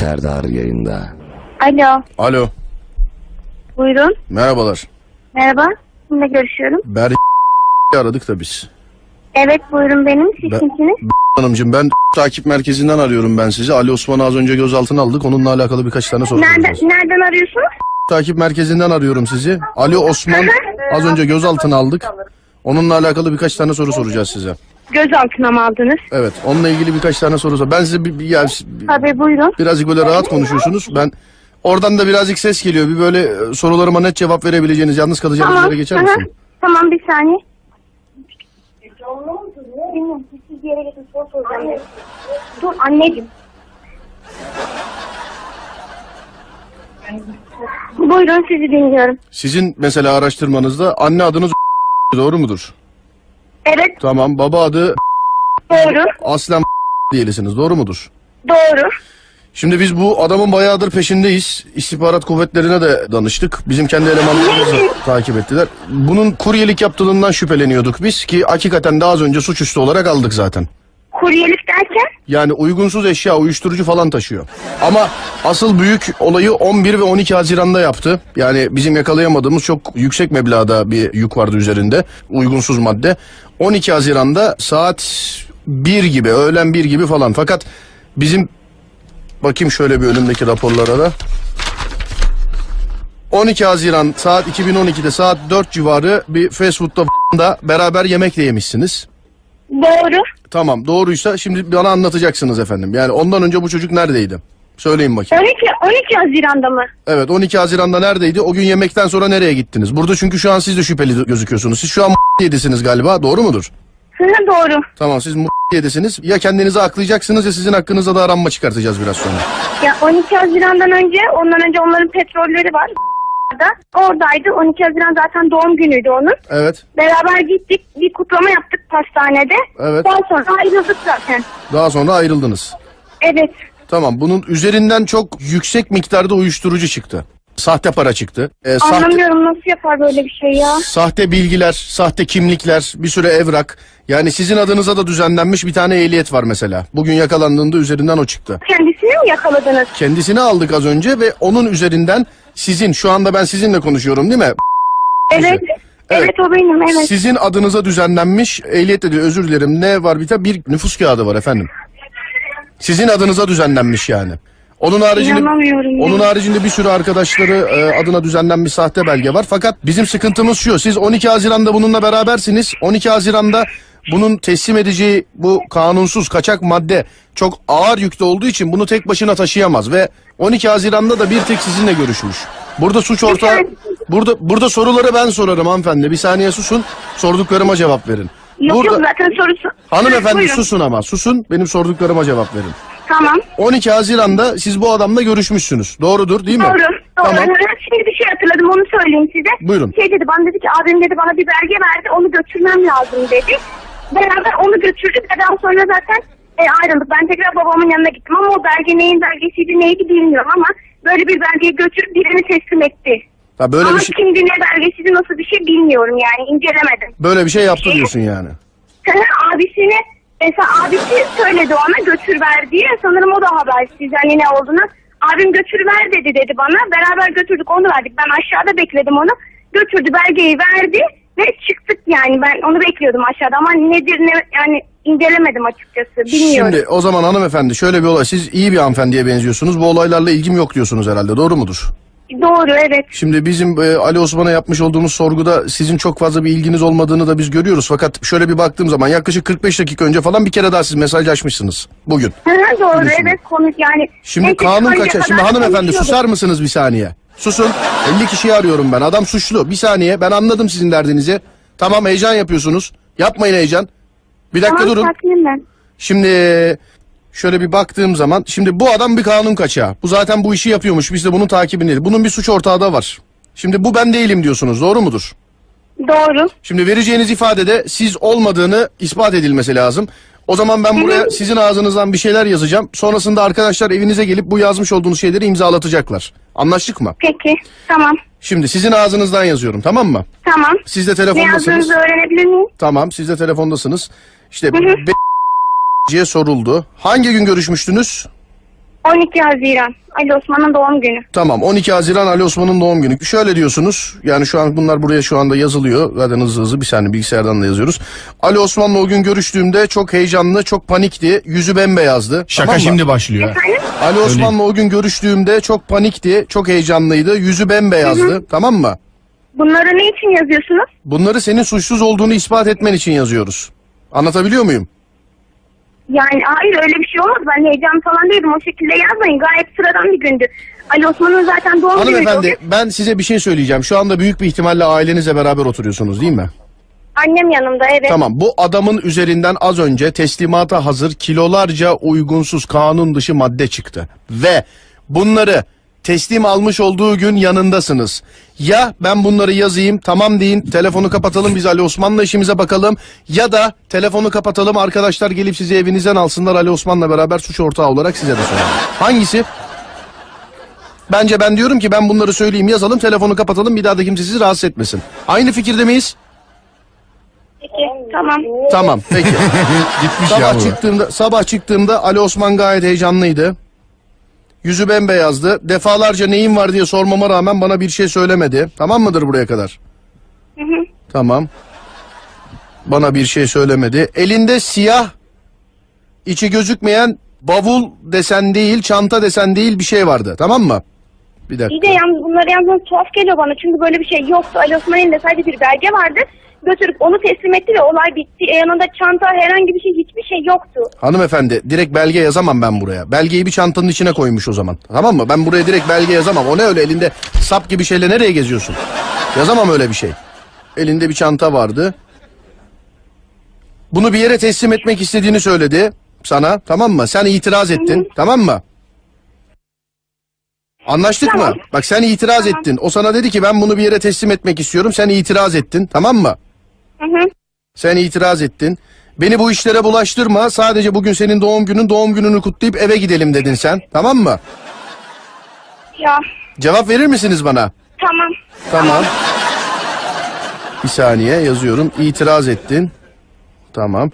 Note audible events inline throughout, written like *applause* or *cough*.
Serdar yayında. Alo, Alo. buyurun. Merhabalar. Merhaba, kimle görüşüyorum? Ber *laughs* aradık da biz. Evet, buyurun benim. Siz Ben- kimsiniz? *laughs* Hanımcığım ben *laughs* takip merkezinden arıyorum ben sizi. Ali Osman'ı az önce gözaltına aldık. Onunla alakalı birkaç tane soru Nereden, soracağız. nereden arıyorsunuz? Takip merkezinden arıyorum sizi. Ali Osman az önce gözaltına aldık. Onunla alakalı birkaç tane soru soracağız size. Gözaltına mı aldınız? Evet, onunla ilgili birkaç tane soru sor. Ben size bir, bir- ya, Tabii buyurun. birazcık böyle rahat konuşuyorsunuz. Ben oradan da birazcık ses geliyor. Bir böyle e, sorularıma net cevap verebileceğiniz, yalnız kalacağınız Tamam. yere geçer aha. misin? Tamam, bir saniye. Bilmiyorum, siz bir yere geçin, soru soracağım. Dur anneciğim. Buyurun sizi dinliyorum. Sizin mesela araştırmanızda anne adınız doğru mudur? Evet, Tamam, baba adı doğru, aslen diyelisiniz. Doğru mudur? doğru. Şimdi biz bu adamın bayağıdır peşindeyiz. İstihbarat kuvvetlerine de danıştık. Bizim kendi elemanlarımız da takip ettiler. Bunun kuryelik yaptığından şüpheleniyorduk biz ki hakikaten daha az önce suçüstü olarak aldık zaten. Kuryelik derken? Yani uygunsuz eşya, uyuşturucu falan taşıyor. Ama asıl büyük olayı 11 ve 12 Haziran'da yaptı. Yani bizim yakalayamadığımız çok yüksek meblağda bir yük vardı üzerinde. Uygunsuz madde. 12 Haziran'da saat 1 gibi, öğlen 1 gibi falan. Fakat bizim bakayım şöyle bir önümdeki raporlara da. 12 Haziran saat 2012'de saat 4 civarı bir fast food'da da beraber yemek de yemişsiniz. Doğru. Tamam doğruysa şimdi bana anlatacaksınız efendim. Yani ondan önce bu çocuk neredeydi? Söyleyin bakayım. 12, 12 Haziran'da mı? Evet 12 Haziran'da neredeydi? O gün yemekten sonra nereye gittiniz? Burada çünkü şu an siz de şüpheli gözüküyorsunuz. Siz şu an yedisiniz galiba doğru mudur? Hı, doğru. Tamam siz yedisiniz. Ya kendinizi aklayacaksınız ya sizin hakkınızda da aranma çıkartacağız biraz sonra. Ya 12 Haziran'dan önce, ondan önce onların petrolleri var. Da. Oradaydı. 12 Haziran zaten doğum günüydü onun. Evet Beraber gittik. Bir kutlama yaptık pastanede. Evet. Daha sonra ayrıldık zaten. daha sonra ayrıldınız. Evet. Tamam bunun üzerinden çok yüksek miktarda uyuşturucu çıktı. Sahte para çıktı. Ee, sahte, Anlamıyorum nasıl yapar böyle bir şey ya. Sahte bilgiler, sahte kimlikler, bir süre evrak. Yani sizin adınıza da düzenlenmiş bir tane ehliyet var mesela. Bugün yakalandığında üzerinden o çıktı. Kendisini mi yakaladınız? Kendisini aldık az önce ve onun üzerinden sizin, şu anda ben sizinle konuşuyorum değil mi? Evet. Evet, o benim evet. Sizin adınıza düzenlenmiş ehliyet dedi özür dilerim ne var bir tane bir nüfus kağıdı var efendim. Sizin adınıza düzenlenmiş yani. Onun haricinde İnanamıyorum ya. onun haricinde bir sürü arkadaşları e, adına düzenlenmiş sahte belge var. Fakat bizim sıkıntımız şu. Siz 12 Haziran'da bununla berabersiniz. 12 Haziran'da bunun teslim edeceği bu kanunsuz kaçak madde çok ağır yükte olduğu için bunu tek başına taşıyamaz ve 12 Haziran'da da bir tek sizinle görüşmüş. Burada suç ortağı burada burada soruları ben sorarım hanımefendi. Bir saniye susun. Sorduklarıma cevap verin. Yok burada yok zaten sorusu. hanımefendi Buyurun. susun ama susun. Benim sorduklarıma cevap verin. Tamam. 12 Haziran'da siz bu adamla görüşmüşsünüz. Doğrudur değil mi? Doğru. Doğru. Tamam. Şimdi bir şey hatırladım onu söyleyeyim size. Buyurun. Şey dedi bana dedi ki abim dedi bana bir belge verdi onu götürmem lazım dedi. Beraber onu götürdük ve daha sonra zaten e, ayrıldık. Ben tekrar babamın yanına gittim ama o belge neyin belgesiydi neydi bilmiyorum ama böyle bir belgeyi götürüp birini teslim etti. Ha böyle ama bir şey kimdi ne belgesiydi nasıl bir şey bilmiyorum yani incelemedim. böyle bir şey yaptı diyorsun yani. Abisini mesela abisi söyledi ona götür ver diye sanırım o da habersiz hani ne olduğunu. Abim götür ver dedi dedi bana beraber götürdük onu verdik ben aşağıda bekledim onu götürdü belgeyi verdi ve çıktık yani ben onu bekliyordum aşağıda ama nedir ne yani incelemedim açıkçası bilmiyorum. Şimdi o zaman hanımefendi şöyle bir olay. Siz iyi bir hanımefendiye benziyorsunuz. Bu olaylarla ilgim yok diyorsunuz herhalde. Doğru mudur? Doğru evet Şimdi bizim e, Ali Osman'a yapmış olduğumuz sorguda sizin çok fazla bir ilginiz olmadığını da biz görüyoruz. Fakat şöyle bir baktığım zaman yaklaşık 45 dakika önce falan bir kere daha siz mesajlaşmışsınız bugün. Hı Doğru Biliyorsun. evet komik yani. Şimdi Neyse, kanun çıkınca kaça? Şimdi hanımefendi konuşuyorduk. susar mısınız bir saniye? Susun. 50 kişiyi arıyorum ben. Adam suçlu. Bir saniye. Ben anladım sizin derdinizi. Tamam heyecan yapıyorsunuz. Yapmayın heyecan. Bir dakika Tamam durun. sakinim ben. Şimdi şöyle bir baktığım zaman şimdi bu adam bir kanun kaçağı. Bu zaten bu işi yapıyormuş. Biz de bunun takibindeyiz. Bunun bir suç ortağı da var. Şimdi bu ben değilim diyorsunuz. Doğru mudur? Doğru. Şimdi vereceğiniz ifadede siz olmadığını ispat edilmesi lazım. O zaman ben buraya sizin ağzınızdan bir şeyler yazacağım. Sonrasında arkadaşlar evinize gelip bu yazmış olduğunuz şeyleri imzalatacaklar. Anlaştık mı? Peki tamam Şimdi sizin ağzınızdan yazıyorum tamam mı? tamam. Siz de Ne telefondasınız. yazdığınızı öğrenebilir miyim? Tamam siz de telefondasınız. İşte B'ye soruldu. Hangi gün görüşmüştünüz? 12 Haziran. Ali Osman'ın doğum günü. Tamam 12 Haziran Ali Osman'ın doğum günü. Şöyle diyorsunuz yani şu an bunlar buraya şu anda yazılıyor. Zaten hızlı hızlı bir saniye bilgisayardan da yazıyoruz. Ali Osman'la o gün görüştüğümde çok heyecanlı çok panikti. Yüzü bembeyazdı. Şaka tamam mı? şimdi başlıyor. Efendim? Ali Osman'la o gün görüştüğümde çok panikti. Çok heyecanlıydı. Yüzü bembeyazdı. Tamam mı? Bunları ne için yazıyorsunuz? Bunları senin suçsuz olduğunu ispat etmen için yazıyoruz. Anlatabiliyor muyum? Yani hayır öyle bir şey olmaz. Ben heyecan falan değilim. O şekilde yazmayın. Gayet sıradan bir gündü. Ali Osman'ın zaten doğum günüydü. o Hanımefendi ben size bir şey söyleyeceğim. Şu anda büyük bir ihtimalle ailenizle beraber oturuyorsunuz değil mi? Annem yanımda evet. Tamam bu adamın üzerinden az önce teslimata hazır kilolarca uygunsuz kanun dışı madde çıktı. Ve bunları teslim almış olduğu gün yanındasınız. Ya ben bunları yazayım tamam deyin telefonu kapatalım biz Ali Osman'la işimize bakalım. Ya da telefonu kapatalım arkadaşlar gelip sizi evinizden alsınlar Ali Osman'la beraber suç ortağı olarak size de soralım. Hangisi? Bence ben diyorum ki ben bunları söyleyeyim yazalım telefonu kapatalım bir daha da kimse sizi rahatsız etmesin. Aynı fikirde miyiz? Peki tamam. Tamam peki. *laughs* Gitmiş ya Sabah bu. çıktığımda sabah çıktığımda Ali Osman gayet heyecanlıydı. Yüzü bembeyazdı. Defalarca neyin var diye sormama rağmen bana bir şey söylemedi. Tamam mıdır buraya kadar? Hı hı. Tamam. Bana bir şey söylemedi. Elinde siyah içi gözükmeyen bavul desen değil, çanta desen değil bir şey vardı. Tamam mı? Bir İyi dakika. de yalnız bunları yazmanız tuhaf geliyor bana. Çünkü böyle bir şey yoktu. Ali Osman'ın elinde sadece bir belge vardı. Götürüp onu teslim etti ve olay bitti. E, yanında çanta herhangi bir şey hiçbir şey yoktu. Hanımefendi direkt belge yazamam ben buraya. Belgeyi bir çantanın içine koymuş o zaman. Tamam mı? Ben buraya direkt belge yazamam. O ne öyle elinde sap gibi şeyle nereye geziyorsun? Yazamam öyle bir şey. Elinde bir çanta vardı. Bunu bir yere teslim etmek istediğini söyledi sana. Tamam mı? Sen itiraz ettin. Tamam mı? Anlaştık mı? Tamam. Bak sen itiraz ettin. O sana dedi ki ben bunu bir yere teslim etmek istiyorum. Sen itiraz ettin. Tamam mı? Hı hı. Sen itiraz ettin. Beni bu işlere bulaştırma. Sadece bugün senin doğum günün. Doğum gününü kutlayıp eve gidelim dedin sen. Tamam mı? Ya Cevap verir misiniz bana? tamam. Tamam. Bir saniye yazıyorum. İtiraz ettin. Tamam.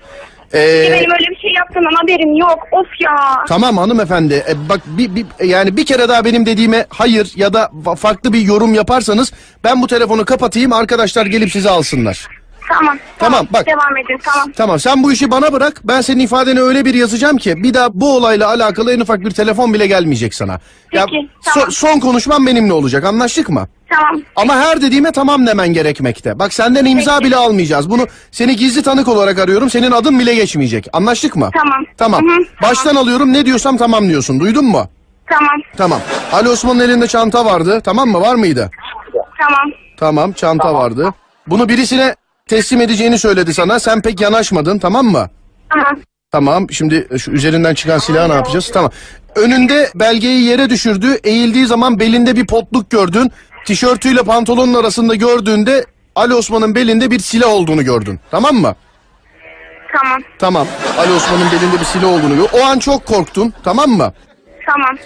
Ee, Benim öyle bir şey yaptığımdan haberim yok. Of ya. tamam hanımefendi. E, bak bir, bir, yani bir kere daha benim dediğime hayır ya da fa- farklı bir yorum yaparsanız ben bu telefonu kapatayım. Arkadaşlar gelip sizi alsınlar. Tamam. Tamam, bak. Devam edin tamam. Tamam sen bu işi bana bırak. Ben senin ifadeni öyle bir yazacağım ki bir daha bu olayla alakalı en ufak bir telefon bile gelmeyecek sana. Peki, so- tamam. son konuşmam benimle olacak anlaştık mı? Tamam. Ama her dediğime tamam demen gerekmekte. Bak senden imza Peki. bile almayacağız. Bunu seni gizli tanık olarak arıyorum. Senin adın bile geçmeyecek. Anlaştık mı? Tamam. Tamam. Hı hı, Baştan alıyorum ne diyorsam tamam diyorsun. Duydun mu? Tamam. Tamam. Ali Osman'ın elinde çanta vardı. Tamam mı? Var mıydı? Tamam. Tamam çanta vardı. Bunu birisine teslim edeceğini söyledi sana. Sen pek yanaşmadın tamam mı? Tamam. Tamam şimdi şu üzerinden çıkan silahı ne yapacağız? Tamam. Önünde belgeyi yere düşürdü. Eğildiği zaman belinde bir potluk gördün. Tişörtüyle pantolonun arasında gördüğünde Ali Osman'ın belinde bir silah olduğunu gördün. Tamam mı? Tamam. Tamam. Ali Osman'ın belinde bir silah olduğunu gördün. O an çok korktun. Tamam mı? Tamam.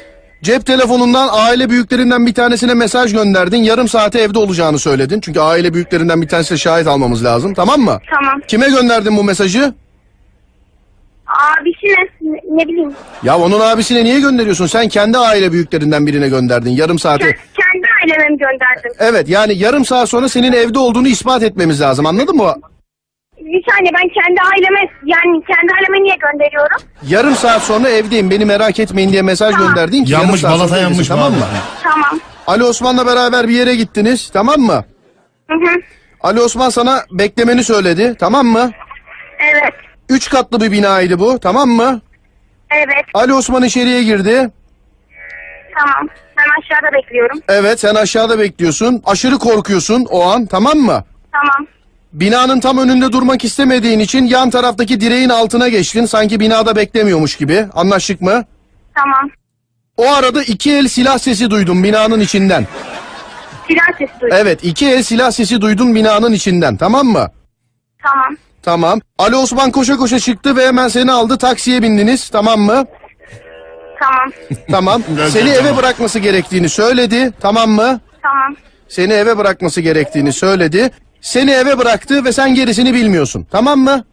Cep telefonundan aile büyüklerinden bir tanesine mesaj gönderdin. Yarım saate evde olacağını söyledin. Çünkü aile büyüklerinden bir tanesine şahit almamız lazım. Tamam mı? Tamam. Kime gönderdin bu mesajı? Abisine ne, bileyim. Ya onun abisine niye gönderiyorsun? Sen kendi aile büyüklerinden birine gönderdin. Yarım saate. Kendi aileme mi gönderdim? Evet yani yarım saat sonra senin evde olduğunu ispat etmemiz lazım. Anladın mı? Saniye ben kendi aileme yani kendi aileme niye gönderiyorum? Yarım saat sonra evdeyim. Beni merak etmeyin diye mesaj Tamam. gönderdin ki yarım Yanmış saat balata sonra yanmış tamam mı? Tamam. Ali Osman'la beraber bir yere gittiniz. Tamam mı? Hı hı. Ali Osman sana beklemeni söyledi. Tamam mı? Evet. Üç katlı bir binaydı bu. Tamam mı? Evet. Ali Osman içeriye girdi. Tamam. Ben aşağıda bekliyorum. Evet sen aşağıda bekliyorsun. Aşırı korkuyorsun o an. Tamam mı? Tamam. Binanın tam önünde durmak istemediğin için yan taraftaki direğin altına geçtin. Sanki binada beklemiyormuş gibi. Anlaştık mı? Tamam. O arada iki el silah sesi duydum binanın içinden. Silah sesi duydum. Evet iki el silah sesi duydun binanın içinden. Tamam mı? Tamam. Tamam. Ali Osman koşa koşa çıktı ve hemen seni aldı. Taksiye bindiniz. Tamam mı? Tamam. *laughs* Tamam. Seni eve bırakması gerektiğini söyledi. Tamam mı? Tamam. Seni eve bırakması gerektiğini söyledi. Seni eve bıraktı ve sen gerisini bilmiyorsun. Tamam mı?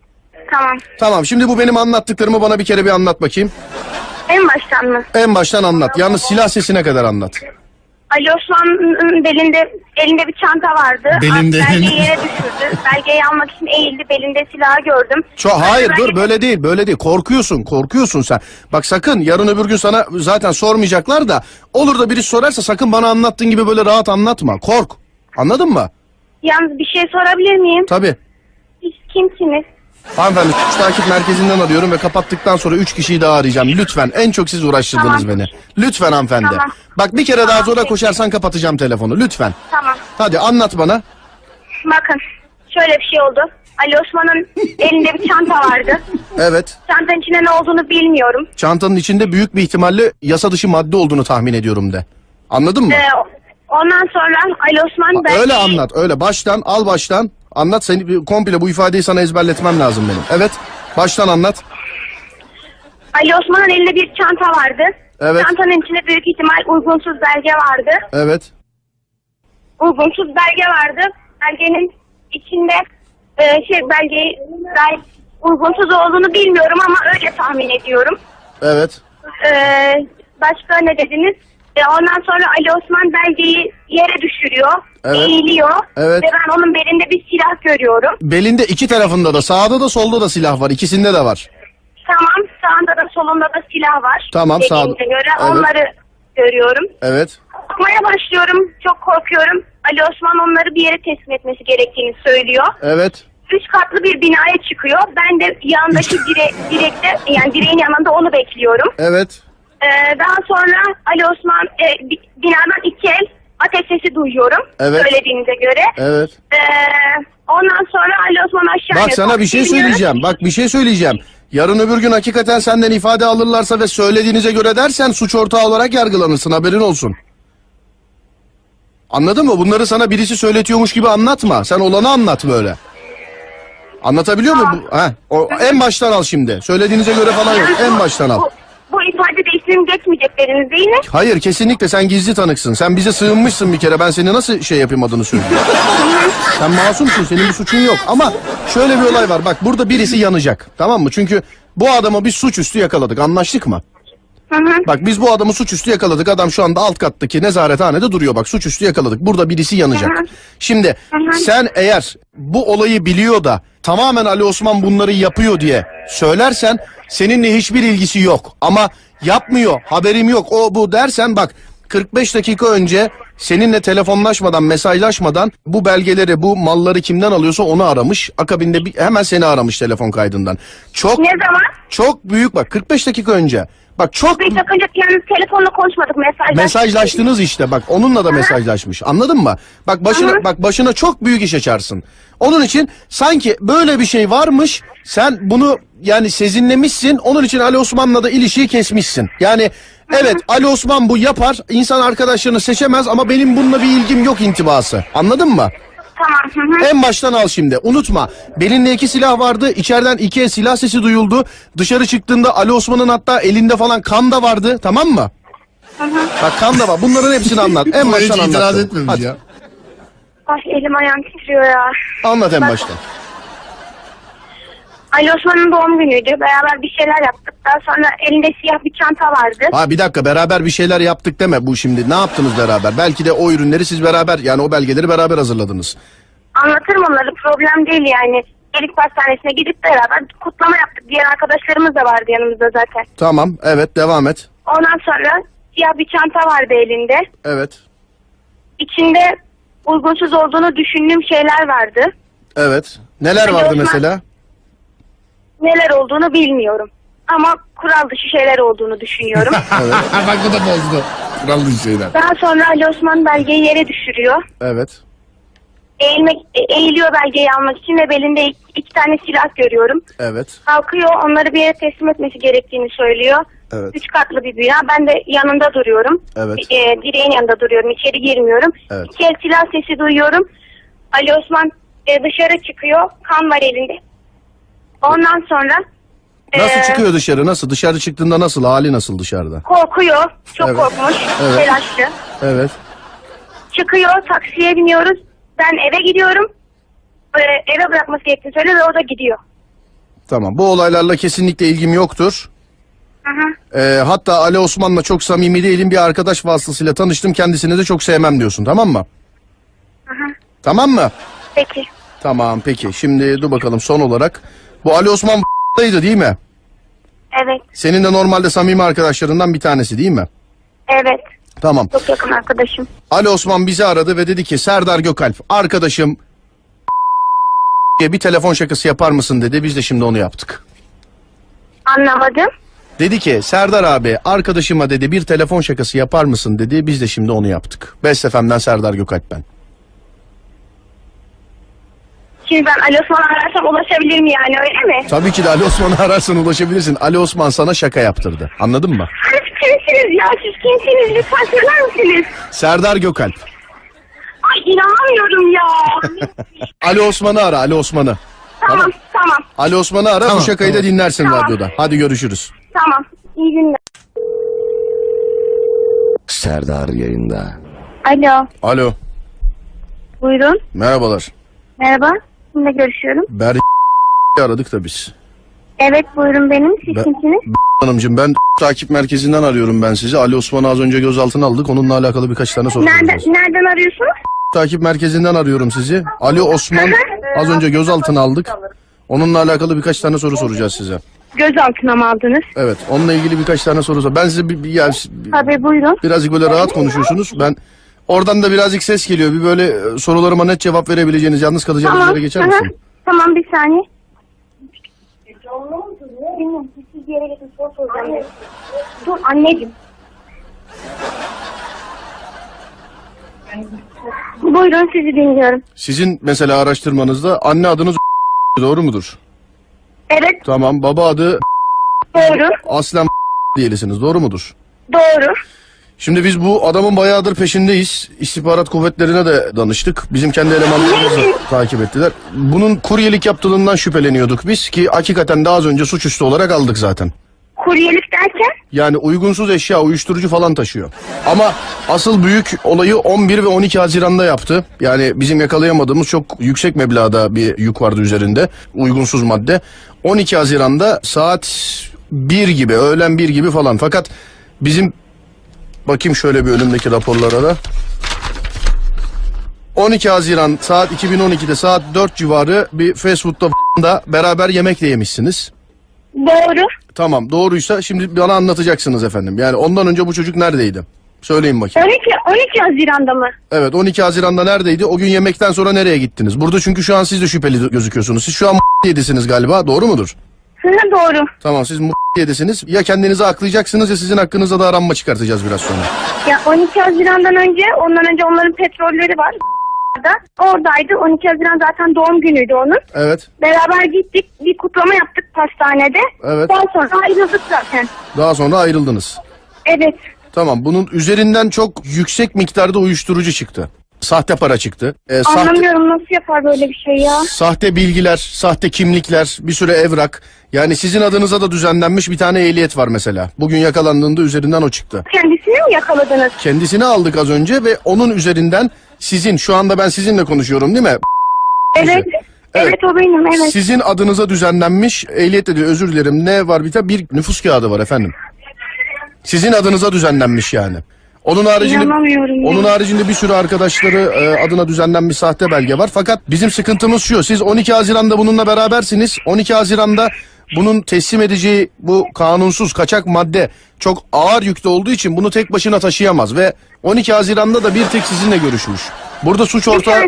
Tamam. Tamam. Şimdi bu benim anlattıklarımı bana bir kere bir anlat bakayım. En baştan mı? En baştan anlat. Yalnız silah sesine kadar anlat. Ali Osman'ın belinde elinde bir çanta vardı. Belinde. Belgeyi yere düşürdü. *laughs* Belgeyi almak için eğildi. Belinde silahı gördüm. Çok hayır Ben- dur böyle değil böyle değil korkuyorsun korkuyorsun sen. Bak sakın yarın öbür gün sana zaten sormayacaklar da olur da birisi sorarsa sakın bana anlattığın gibi böyle rahat anlatma kork. Anladın mı? Yalnız bir şey sorabilir miyim? Tabii. Siz kimsiniz? Hanımefendi suç takip merkezinden arıyorum ve kapattıktan sonra üç kişiyi daha arayacağım. Lütfen en çok siz uğraştırdınız Tamam. beni. Lütfen hanımefendi. Tamam. Bak bir kere daha Tamam, zora peki. koşarsan kapatacağım telefonu lütfen. Tamam. Hadi anlat bana. Bakın şöyle bir şey oldu. Ali Osman'ın *laughs* elinde bir çanta vardı. Evet. Çantanın içinde ne olduğunu bilmiyorum. Çantanın içinde büyük bir ihtimalle yasa dışı madde olduğunu tahmin ediyorum de. Anladın mı? Ee, ondan sonra Ali Osman belgeyi... Öyle anlat öyle baştan al baştan anlat seni komple bu ifadeyi sana ezberletmem lazım benim. Evet baştan anlat. Ali Osman'ın elinde bir çanta vardı. Evet. Çantanın içinde büyük ihtimal uygunsuz belge vardı. Evet Uygunsuz belge vardı. Belgenin içinde e, şey belgeyi dair uygunsuz olduğunu bilmiyorum ama öyle tahmin ediyorum. evet Ee, başka ne dediniz? Ee, ondan sonra Ali Osman belgeyi yere düşürüyor. Evet. Eğiliyor. Evet. Ve ben onun belinde bir silah görüyorum. belinde iki tarafında da sağda da solda da silah var ikisinde de var. Tamam sağında da solunda da silah var. Tamam, sağ- Dediğinize göre Evet. onları görüyorum. Evet Korkmaya başlıyorum. Çok korkuyorum. Ali Osman onları bir yere teslim etmesi gerektiğini söylüyor. evet Üç katlı bir binaya çıkıyor. Ben de yanındaki dire, direkte yani direğin yanında onu bekliyorum. evet Ee, daha sonra Ali Osman e, bi- binadan iki el ateş sesi duyuyorum. Evet. Söylediğinize göre. evet. Ee, ondan sonra Ali Osman aşağıya... Bak sana bir şey söyleyeceğim. Bak bir şey söyleyeceğim. Yarın öbür gün hakikaten senden ifade alırlarsa ve söylediğinize göre dersen suç ortağı olarak yargılanırsın haberin olsun. Anladın mı? Bunları sana birisi söyletiyormuş gibi anlatma. Sen olanı anlat böyle. Anlatabiliyor muyum? Ha, o, en baştan al şimdi. Söylediğinize göre falan yok. En baştan al. İsim geçmeyecek dediniz değil mi? Hayır kesinlikle sen gizli tanıksın. Sen bize sığınmışsın bir kere. Ben seni nasıl şey yapayım adını söyleyeyim. *laughs* sen masumsun. Senin bir suçun yok. Ama şöyle bir olay var. Bak burada birisi yanacak. Tamam mı? Çünkü bu adamı biz suçüstü yakaladık. Anlaştık mı? Hı hı. Bak biz bu adamı suçüstü yakaladık. Adam şu anda alt kattaki nezarethanede duruyor. Bak suçüstü yakaladık. Burada birisi yanacak. Hı hı. Şimdi hı. sen eğer bu olayı biliyor da tamamen Ali Osman bunları yapıyor diye söylersen seninle hiçbir ilgisi yok. Ama yapmıyor, haberim yok, o bu dersen bak 45 dakika önce seninle telefonlaşmadan, mesajlaşmadan bu belgeleri, bu malları kimden alıyorsa onu aramış. Akabinde bir, hemen seni aramış telefon kaydından. Çok Ne zaman? çok büyük bak 45 dakika önce. Bak çok Bir sakınca yani telefonla konuşmadık mesajlaştık. mesajlaştınız işte bak onunla da mesajlaşmış. Anladın mı? Bak başına hı. bak başına çok büyük iş açarsın. Onun için sanki böyle bir şey varmış. Sen bunu yani sezinlemişsin. Onun için Ali Osman'la da ilişiği kesmişsin. Yani evet Ali Osman bu yapar. İnsan arkadaşlarını seçemez ama benim bununla bir ilgim yok intibası. Anladın mı? Tamam. Hı hı. En baştan al şimdi. Unutma. Belinde iki silah vardı. İçeriden iki el silah sesi duyuldu. Dışarı çıktığında Ali Osman'ın hatta elinde falan kan da vardı. Tamam mı? Bak kan da var. Bunların hepsini anlat. En baştan itiraz anlat. etmemiş Hadi. ya. Ay elim ayağım titriyor ya. Anlat en Bak- baştan. Ali Osman'ın doğum günüydü. Beraber bir şeyler yaptık. Daha sonra elinde siyah bir çanta vardı. Ha bir dakika beraber bir şeyler yaptık deme bu şimdi. Ne yaptınız beraber? Belki de o ürünleri siz beraber yani o belgeleri beraber hazırladınız. Anlatırım onları. Problem değil yani. Elik pastanesine gidip beraber kutlama yaptık. Diğer arkadaşlarımız da vardı yanımızda zaten. Tamam. Evet devam et. Ondan sonra siyah bir çanta vardı elinde. Evet. İçinde uygunsuz olduğunu düşündüğüm şeyler vardı. Evet. Neler vardı mesela? Neler olduğunu bilmiyorum. Ama kural dışı şeyler olduğunu düşünüyorum. *laughs* Evet. Bak bu da bozdu. Kurallı şeyler. Daha sonra Ali Osman belgeyi yere düşürüyor. Evet. Eğilmek, e- eğiliyor belgeyi almak için ve belinde iki, iki tane silah görüyorum. Evet. Kalkıyor onları bir yere teslim etmesi gerektiğini söylüyor. Evet. Üç katlı bir bina. Ben de yanında duruyorum. Evet. E, direğin yanında duruyorum. İçeri girmiyorum. Evet. İki el silah sesi duyuyorum. Ali Osman e, dışarı çıkıyor. Kan var elinde. Ondan sonra Nasıl e, çıkıyor dışarı? Nasıl? Dışarı çıktığında nasıl? Hali nasıl dışarıda? Korkuyor. Çok Evet. korkmuş. Evet. Telaşlı. Evet. Çıkıyor. Taksiye biniyoruz. Ben eve gidiyorum. E, eve bırakması gerektiğini söylüyor ve o da gidiyor. Tamam. Bu olaylarla kesinlikle ilgim yoktur. Aha. Ee, hatta Ali Osman'la çok samimi değilim bir arkadaş vasıtasıyla tanıştım kendisini de çok sevmem diyorsun tamam mı? Tamam mı? Peki. Tamam peki şimdi dur bakalım son olarak. Bu Ali Osman daydı değil mi? Evet. Senin de normalde samimi arkadaşlarından bir tanesi değil mi? Evet. Tamam. Çok yakın arkadaşım. Ali Osman bizi aradı ve dedi ki Serdar Gökalp arkadaşım diye bir telefon şakası yapar mısın dedi. Biz de şimdi onu yaptık. Anlamadım. Dedi ki Serdar abi arkadaşıma dedi bir telefon şakası yapar mısın dedi. Biz de şimdi onu yaptık. Best FM'den Serdar Gökalp ben. Şimdi ben Ali Osman'ı ararsam ulaşabilir mi yani öyle mi? Tabii ki de Ali Osman'ı ararsan ulaşabilirsin. Ali Osman sana şaka yaptırdı. Anladın mı? Siz kimsiniz ya? Siz kimsiniz? Lütfen söyler misiniz? Serdar Gökalp. Ay inanamıyorum ya. *laughs* Ali Osman'ı ara Ali Osman'ı. tamam tamam Ali Osman'ı ara bu Tamam, şakayı da tamam. dinlersin Tamam. radyoda. Hadi görüşürüz. tamam. İyi günler. Serdar yayında. Alo. Alo Buyurun. merhabalar. Merhaba. Kimle görüşüyorum? Ber *laughs* aradık da biz. Evet buyurun benim. Siz Ben- kimsiniz? *laughs* Hanımcığım ben *laughs* takip merkezinden arıyorum ben sizi. Ali Osman'ı az önce gözaltına aldık. Onunla alakalı birkaç tane soru Nereden, soracağız. nereden arıyorsunuz? Takip merkezinden arıyorum sizi. Ali Osman az önce gözaltına aldık. Onunla alakalı birkaç tane soru soracağız size. Gözaltına mı aldınız? Evet onunla ilgili birkaç tane soru sor. Ben size bir, bir, ya, Tabii buyurun. birazcık böyle rahat konuşuyorsunuz. Ben oradan da birazcık ses geliyor. Bir böyle e, sorularıma net cevap verebileceğiniz, yalnız kalacağınız Tamam. yere geçer misin? Tamam bir saniye. Bilmiyorum. Siz bir yere. Soru soracağım. Dur anneciğim. Buyurun sizi dinliyorum. Sizin mesela araştırmanızda anne adınız *laughs* doğru mudur? Evet Tamam. Baba adı doğru. aslen *laughs* diyelisiniz. Doğru mudur? Doğru. Şimdi biz bu adamın bayağıdır peşindeyiz. İstihbarat kuvvetlerine de danıştık. Bizim kendi elemanlarımız da *laughs* takip ettiler. Bunun kuryelik yaptığından şüpheleniyorduk biz ki hakikaten daha az önce suçüstü olarak aldık zaten. Kuryelik derken? Yani uygunsuz eşya, uyuşturucu falan taşıyor. Ama asıl büyük olayı 11 ve 12 Haziran'da yaptı. Yani bizim yakalayamadığımız çok yüksek meblağda bir yük vardı üzerinde. Uygunsuz madde. 12 Haziran'da saat 1 gibi, öğlen 1 gibi falan. Fakat bizim bakayım şöyle bir önümdeki raporlara da. 12 Haziran saat 2012'de saat 4 civarı bir fast food'da da beraber yemek de yemişsiniz. Doğru. Tamam doğruysa şimdi bana anlatacaksınız efendim. Yani ondan önce bu çocuk neredeydi? Söyleyin bakayım. 12, 12 Haziran'da mı? Evet 12 Haziran'da neredeydi? O gün yemekten sonra nereye gittiniz? Burada çünkü şu an siz de şüpheli gözüküyorsunuz. Siz şu an yedisiniz galiba doğru mudur? Doğru. Tamam siz *laughs* yedisiniz. Ya kendinizi aklayacaksınız ya sizin hakkınızda da aranma çıkartacağız biraz sonra. Ya 12 Haziran'dan önce, ondan önce onların petrolleri var. Oradaydı. 12 Haziran zaten doğum günüydü onun. Evet Beraber gittik. Bir kutlama yaptık pastanede. Evet. Daha sonra ayrıldık zaten. daha sonra ayrıldınız. Evet. Tamam bunun üzerinden çok yüksek miktarda uyuşturucu çıktı. Sahte para çıktı. Ee, sahte, Anlamıyorum nasıl yapar böyle bir şey ya. Sahte bilgiler, sahte kimlikler, bir süre evrak. Yani sizin adınıza da düzenlenmiş bir tane ehliyet var mesela. Bugün yakalandığında üzerinden o çıktı. Kendisini mi yakaladınız? Kendisini aldık az önce ve onun üzerinden sizin, şu anda ben sizinle konuşuyorum değil mi? Evet. Evet. Evet, o benim evet. Sizin adınıza düzenlenmiş ehliyet de diyor özür dilerim ne var bir tane bir nüfus kağıdı var efendim. Sizin adınıza düzenlenmiş yani. Onun haricinde İnanamıyorum onun haricinde bir sürü arkadaşları e, adına düzenlenmiş sahte belge var. Fakat bizim sıkıntımız şu. Siz 12 Haziran'da bununla berabersiniz. 12 Haziran'da bunun teslim edeceği bu kanunsuz kaçak madde çok ağır yükte olduğu için bunu tek başına taşıyamaz ve 12 Haziran'da da bir tek sizinle görüşmüş. Burada suç ortağı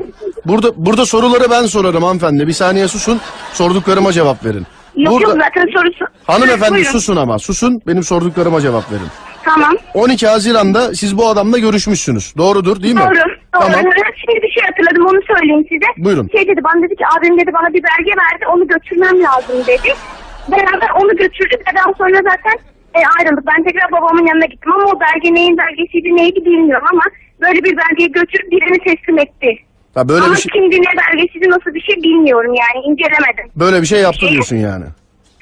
burada burada soruları ben sorarım hanımefendi. Bir saniye susun. Sorduklarıma cevap verin. Yok Burada yok zaten sorusu. hanımefendi Buyurun. susun ama. Susun. Benim sorduklarıma cevap verin. Tamam. 12 Haziran'da siz bu adamla görüşmüşsünüz. Doğrudur değil mi? Doğru. Doğru. Tamam. Şimdi bir şey hatırladım onu söyleyeyim size. Buyurun. Şey dedi bana dedi ki abim dedi bana bir belge verdi onu götürmem lazım dedi. Beraber onu götürdük ve daha sonra zaten e, ayrıldık. Ben tekrar babamın yanına gittim ama o belge neyin belgesiydi neydi bilmiyorum ama böyle bir belgeyi götürüp birini teslim etti. Ha böyle ama bir şey kimdi ne belgesiydi nasıl bir şey bilmiyorum yani incelemedim. böyle bir şey yaptı diyorsun yani.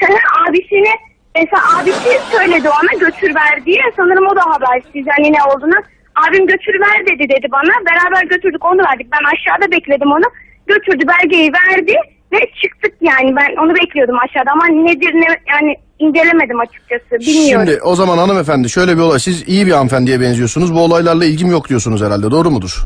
*laughs* abisini mesela abisi söyledi ona götür ver diye sanırım o da habersiz hani ne olduğunu. Abim götür ver dedi dedi bana. Beraber götürdük onu verdik. Ben aşağıda bekledim onu. Götürdü belgeyi verdi Ve çıktık yani ben onu bekliyordum aşağıda ama nedir ne yani incelemedim açıkçası bilmiyorum. Şimdi o zaman hanımefendi şöyle bir olay. Siz iyi bir hanımefendiye benziyorsunuz. Bu olaylarla ilgim yok diyorsunuz herhalde. Doğru mudur?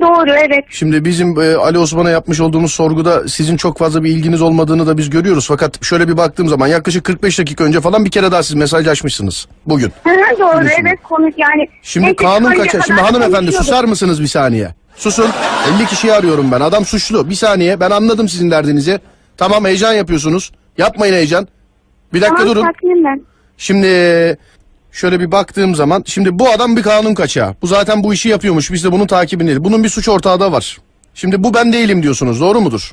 Doğru evet. Şimdi bizim e, Ali Osman'a yapmış olduğumuz sorguda sizin çok fazla bir ilginiz olmadığını da biz görüyoruz. Fakat şöyle bir baktığım zaman yaklaşık 45 dakika önce falan bir kere daha siz mesajlaşmışsınız bugün. Doğru Düşünün. evet konuş yani. Şimdi Neyse, kanun önce kaçar. Şimdi kadar hanımefendi konuşuyorduk. susar mısınız bir saniye? Susun. 50 kişiyi arıyorum ben. Adam suçlu. Bir saniye. Ben anladım sizin derdinizi. Tamam heyecan yapıyorsunuz. Yapmayın heyecan. Bir dakika Tamam durun. sakinim ben. Şimdi şöyle bir baktığım zaman şimdi bu adam bir kanun kaçağı. Bu zaten bu işi yapıyormuş. Biz de bunun takibindeyiz. Bunun bir suç ortağı da var. Şimdi bu ben değilim diyorsunuz. Doğru mudur?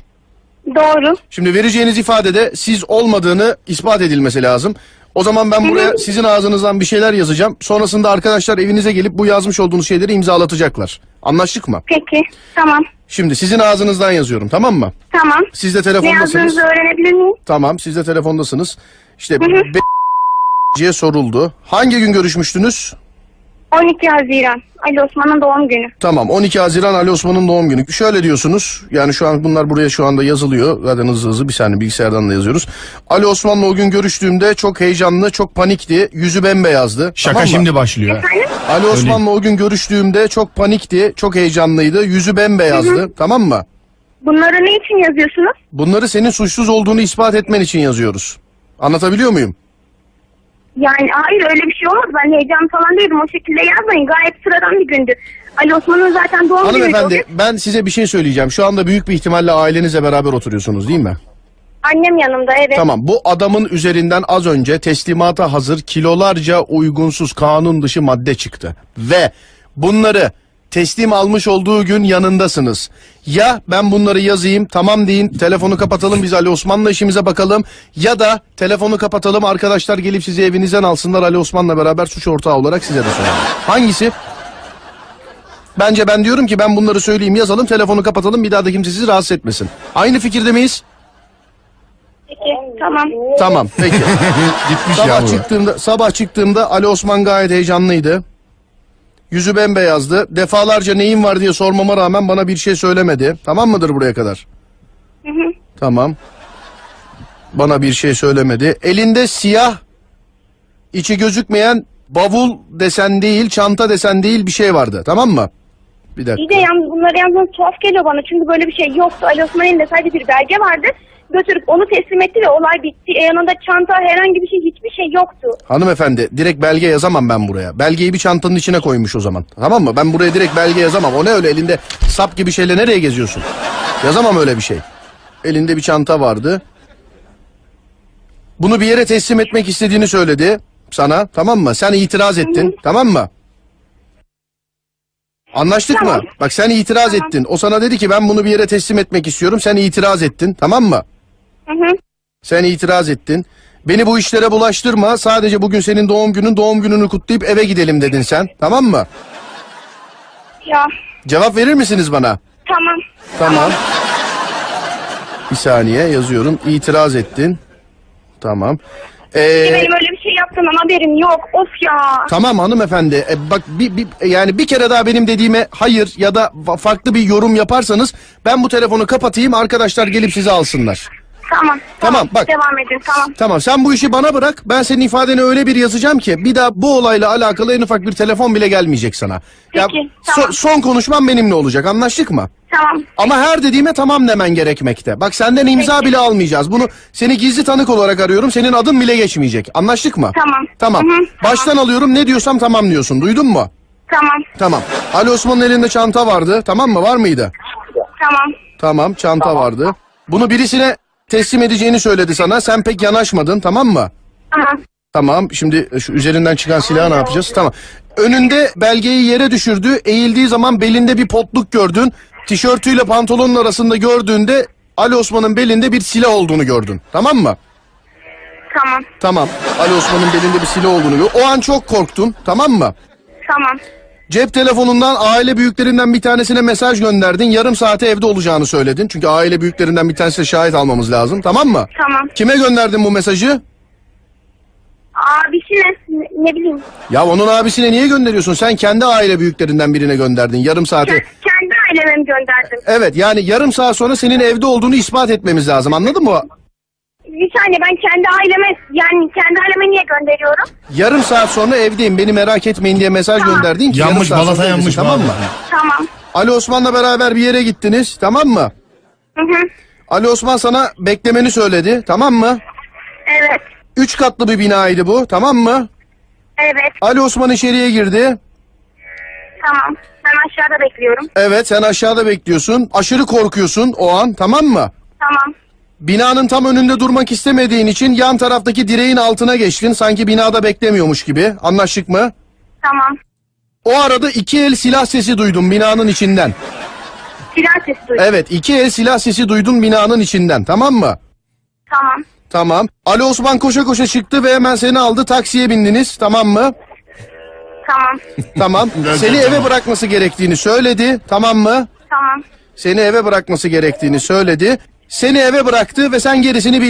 Doğru. Şimdi vereceğiniz ifadede siz olmadığını ispat edilmesi lazım. O zaman ben buraya sizin ağzınızdan bir şeyler yazacağım. Sonrasında arkadaşlar evinize gelip bu yazmış olduğunuz şeyleri imzalatacaklar. Anlaştık mı? Peki tamam. Şimdi sizin ağzınızdan yazıyorum tamam mı? Tamam. Siz de Ne telefondasınız. yazdığınızı öğrenebilir miyim? Tamam siz de telefondasınız. İşte B'ciye soruldu. Hangi gün görüşmüştünüz? 12 Haziran. Ali Osman'ın doğum günü. Tamam 12 Haziran Ali Osman'ın doğum günü. Şöyle diyorsunuz yani şu an bunlar buraya şu anda yazılıyor. Zaten hızlı hızlı bir saniye bilgisayardan da yazıyoruz. Ali Osman'la o gün görüştüğümde çok heyecanlı, çok panikti. Yüzü bembeyazdı. Şaka Tamam mı? şimdi başlıyor. Efendim? Ali Osman'la o gün görüştüğümde çok panikti, çok heyecanlıydı. Yüzü bembeyazdı. Tamam mı? Bunları ne için yazıyorsunuz? Bunları senin suçsuz olduğunu ispat etmen için yazıyoruz. Anlatabiliyor muyum? Yani hayır öyle bir şey olmadı. Ben heyecan falan değildim. O şekilde yazmayın. Gayet sıradan bir gündü. Ali Osman'ın zaten doğum günüydü. o Hanımefendi ben size bir şey söyleyeceğim. Şu anda büyük bir ihtimalle ailenizle beraber oturuyorsunuz değil mi? Annem yanımda evet. Tamam bu adamın üzerinden az önce teslimata hazır kilolarca uygunsuz kanun dışı madde çıktı. Ve bunları teslim almış olduğu gün yanındasınız. Ya ben bunları yazayım tamam deyin telefonu kapatalım biz Ali Osman'la işimize bakalım. Ya da telefonu kapatalım arkadaşlar gelip sizi evinizden alsınlar Ali Osman'la beraber suç ortağı olarak size de soralım. Hangisi? Bence ben diyorum ki ben bunları söyleyeyim yazalım telefonu kapatalım bir daha da kimse sizi rahatsız etmesin. Aynı fikirde miyiz? Peki tamam. Tamam peki. *laughs* Gitmiş ya Sabah bu. çıktığımda sabah çıktığımda Ali Osman gayet heyecanlıydı. Yüzü bembeyazdı. Defalarca neyin var diye sormama rağmen bana bir şey söylemedi. Tamam mıdır buraya kadar? Hı hı. Tamam. Bana bir şey söylemedi. Elinde siyah içi gözükmeyen bavul desen değil, çanta desen değil bir şey vardı. Tamam mı? Bir İyi dakika. de yalnız bunları yalnız tuhaf geliyor bana. Çünkü böyle bir şey yoktu. Ali Osman'ın elinde sadece bir belge vardı. Götürüp onu teslim etti ve olay bitti. E, yanında çanta herhangi bir şey hiçbir şey yoktu. Hanımefendi direkt belge yazamam ben buraya. Belgeyi bir çantanın içine koymuş o zaman. Tamam mı? Ben buraya direkt belge yazamam. O ne öyle elinde sap gibi şeyle nereye geziyorsun? Yazamam öyle bir şey. Elinde bir çanta vardı. Bunu bir yere teslim etmek istediğini söyledi sana. Tamam mı? Sen itiraz ettin. Tamam mı? Anlaştık Tamam. mı? Bak sen itiraz ettin. O sana dedi ki ben bunu bir yere teslim etmek istiyorum. Sen itiraz ettin. Tamam mı? Hı hı. Sen itiraz ettin. Beni bu işlere bulaştırma. Sadece bugün senin doğum günün. Doğum gününü kutlayıp eve gidelim dedin sen. Tamam mı? Ya Cevap verir misiniz bana? tamam. Tamam. Bir saniye yazıyorum. İtiraz ettin. Tamam. Ee, Benim öyle bir şey yaptığından haberim yok. Of ya. tamam hanımefendi. E, bak bir, bir, yani bir kere daha benim dediğime hayır ya da fa- farklı bir yorum yaparsanız ben bu telefonu kapatayım arkadaşlar gelip sizi alsınlar. Tamam. Tamam, bak. Devam edin tamam. Tamam sen bu işi bana bırak. Ben senin ifadeni öyle bir yazacağım ki bir daha bu olayla alakalı en ufak bir telefon bile gelmeyecek sana. Peki, so- tamam. son konuşmam benimle olacak anlaştık mı? Tamam. Ama her dediğime tamam demen gerekmekte. Bak senden imza bile almayacağız. Bunu seni gizli tanık olarak arıyorum. Senin adın bile geçmeyecek. Anlaştık mı? Tamam. Tamam. Hı hı, Baştan alıyorum ne diyorsam tamam diyorsun. Duydun mu? Tamam. Tamam. Ali Osman'ın elinde çanta vardı. Tamam mı? Var mıydı? Tamam. Tamam çanta vardı. Bunu birisine teslim edeceğini söyledi sana. Sen pek yanaşmadın tamam mı? Tamam. Tamam şimdi şu üzerinden çıkan silahı ne yapacağız? Tamam. Önünde belgeyi yere düşürdü. Eğildiği zaman belinde bir potluk gördün. Tişörtüyle pantolonun arasında gördüğünde Ali Osman'ın belinde bir silah olduğunu gördün. Tamam mı? Tamam. Tamam. Ali Osman'ın belinde bir silah olduğunu gördün. O an çok korktun. Tamam mı? Tamam. Cep telefonundan aile büyüklerinden bir tanesine mesaj gönderdin. Yarım saate evde olacağını söyledin. Çünkü aile büyüklerinden bir tanesine şahit almamız lazım. Tamam mı? Tamam. Kime gönderdin bu mesajı? Abisine ne, ne bileyim. Ya onun abisine niye gönderiyorsun? Sen kendi aile büyüklerinden birine gönderdin yarım saate. Ke- kendi söylememi gönderdim. Evet yani yarım saat sonra senin evde olduğunu ispat etmemiz lazım anladın mı? Bir saniye ben kendi aileme yani kendi aileme niye gönderiyorum? Yarım saat sonra evdeyim beni merak etmeyin diye mesaj Tamam. gönderdin ki yarım Yanmış saat balata sonra yanmış evdesin, tamam mı? Tamam. Ali Osman'la beraber bir yere gittiniz tamam mı? Hı hı. Ali Osman sana beklemeni söyledi tamam mı? Evet. Üç katlı bir binaydı bu tamam mı? Evet. Ali Osman içeriye girdi. Tamam. Ben aşağıda bekliyorum. Evet sen aşağıda bekliyorsun. Aşırı korkuyorsun o an tamam mı? Tamam. Binanın tam önünde durmak istemediğin için yan taraftaki direğin altına geçtin. Sanki binada beklemiyormuş gibi. Anlaştık mı? Tamam. O arada iki el silah sesi duydum binanın içinden. Silah sesi duydum. Evet iki el silah sesi duydum binanın içinden tamam mı? Tamam. Tamam. Ali Osman koşa koşa çıktı ve hemen seni aldı taksiye bindiniz tamam mı? Tamam. *laughs* Tamam. Seni eve bırakması gerektiğini söyledi tamam mı? Tamam. Seni eve bırakması gerektiğini söyledi. Seni eve bıraktı ve sen gerisini bil.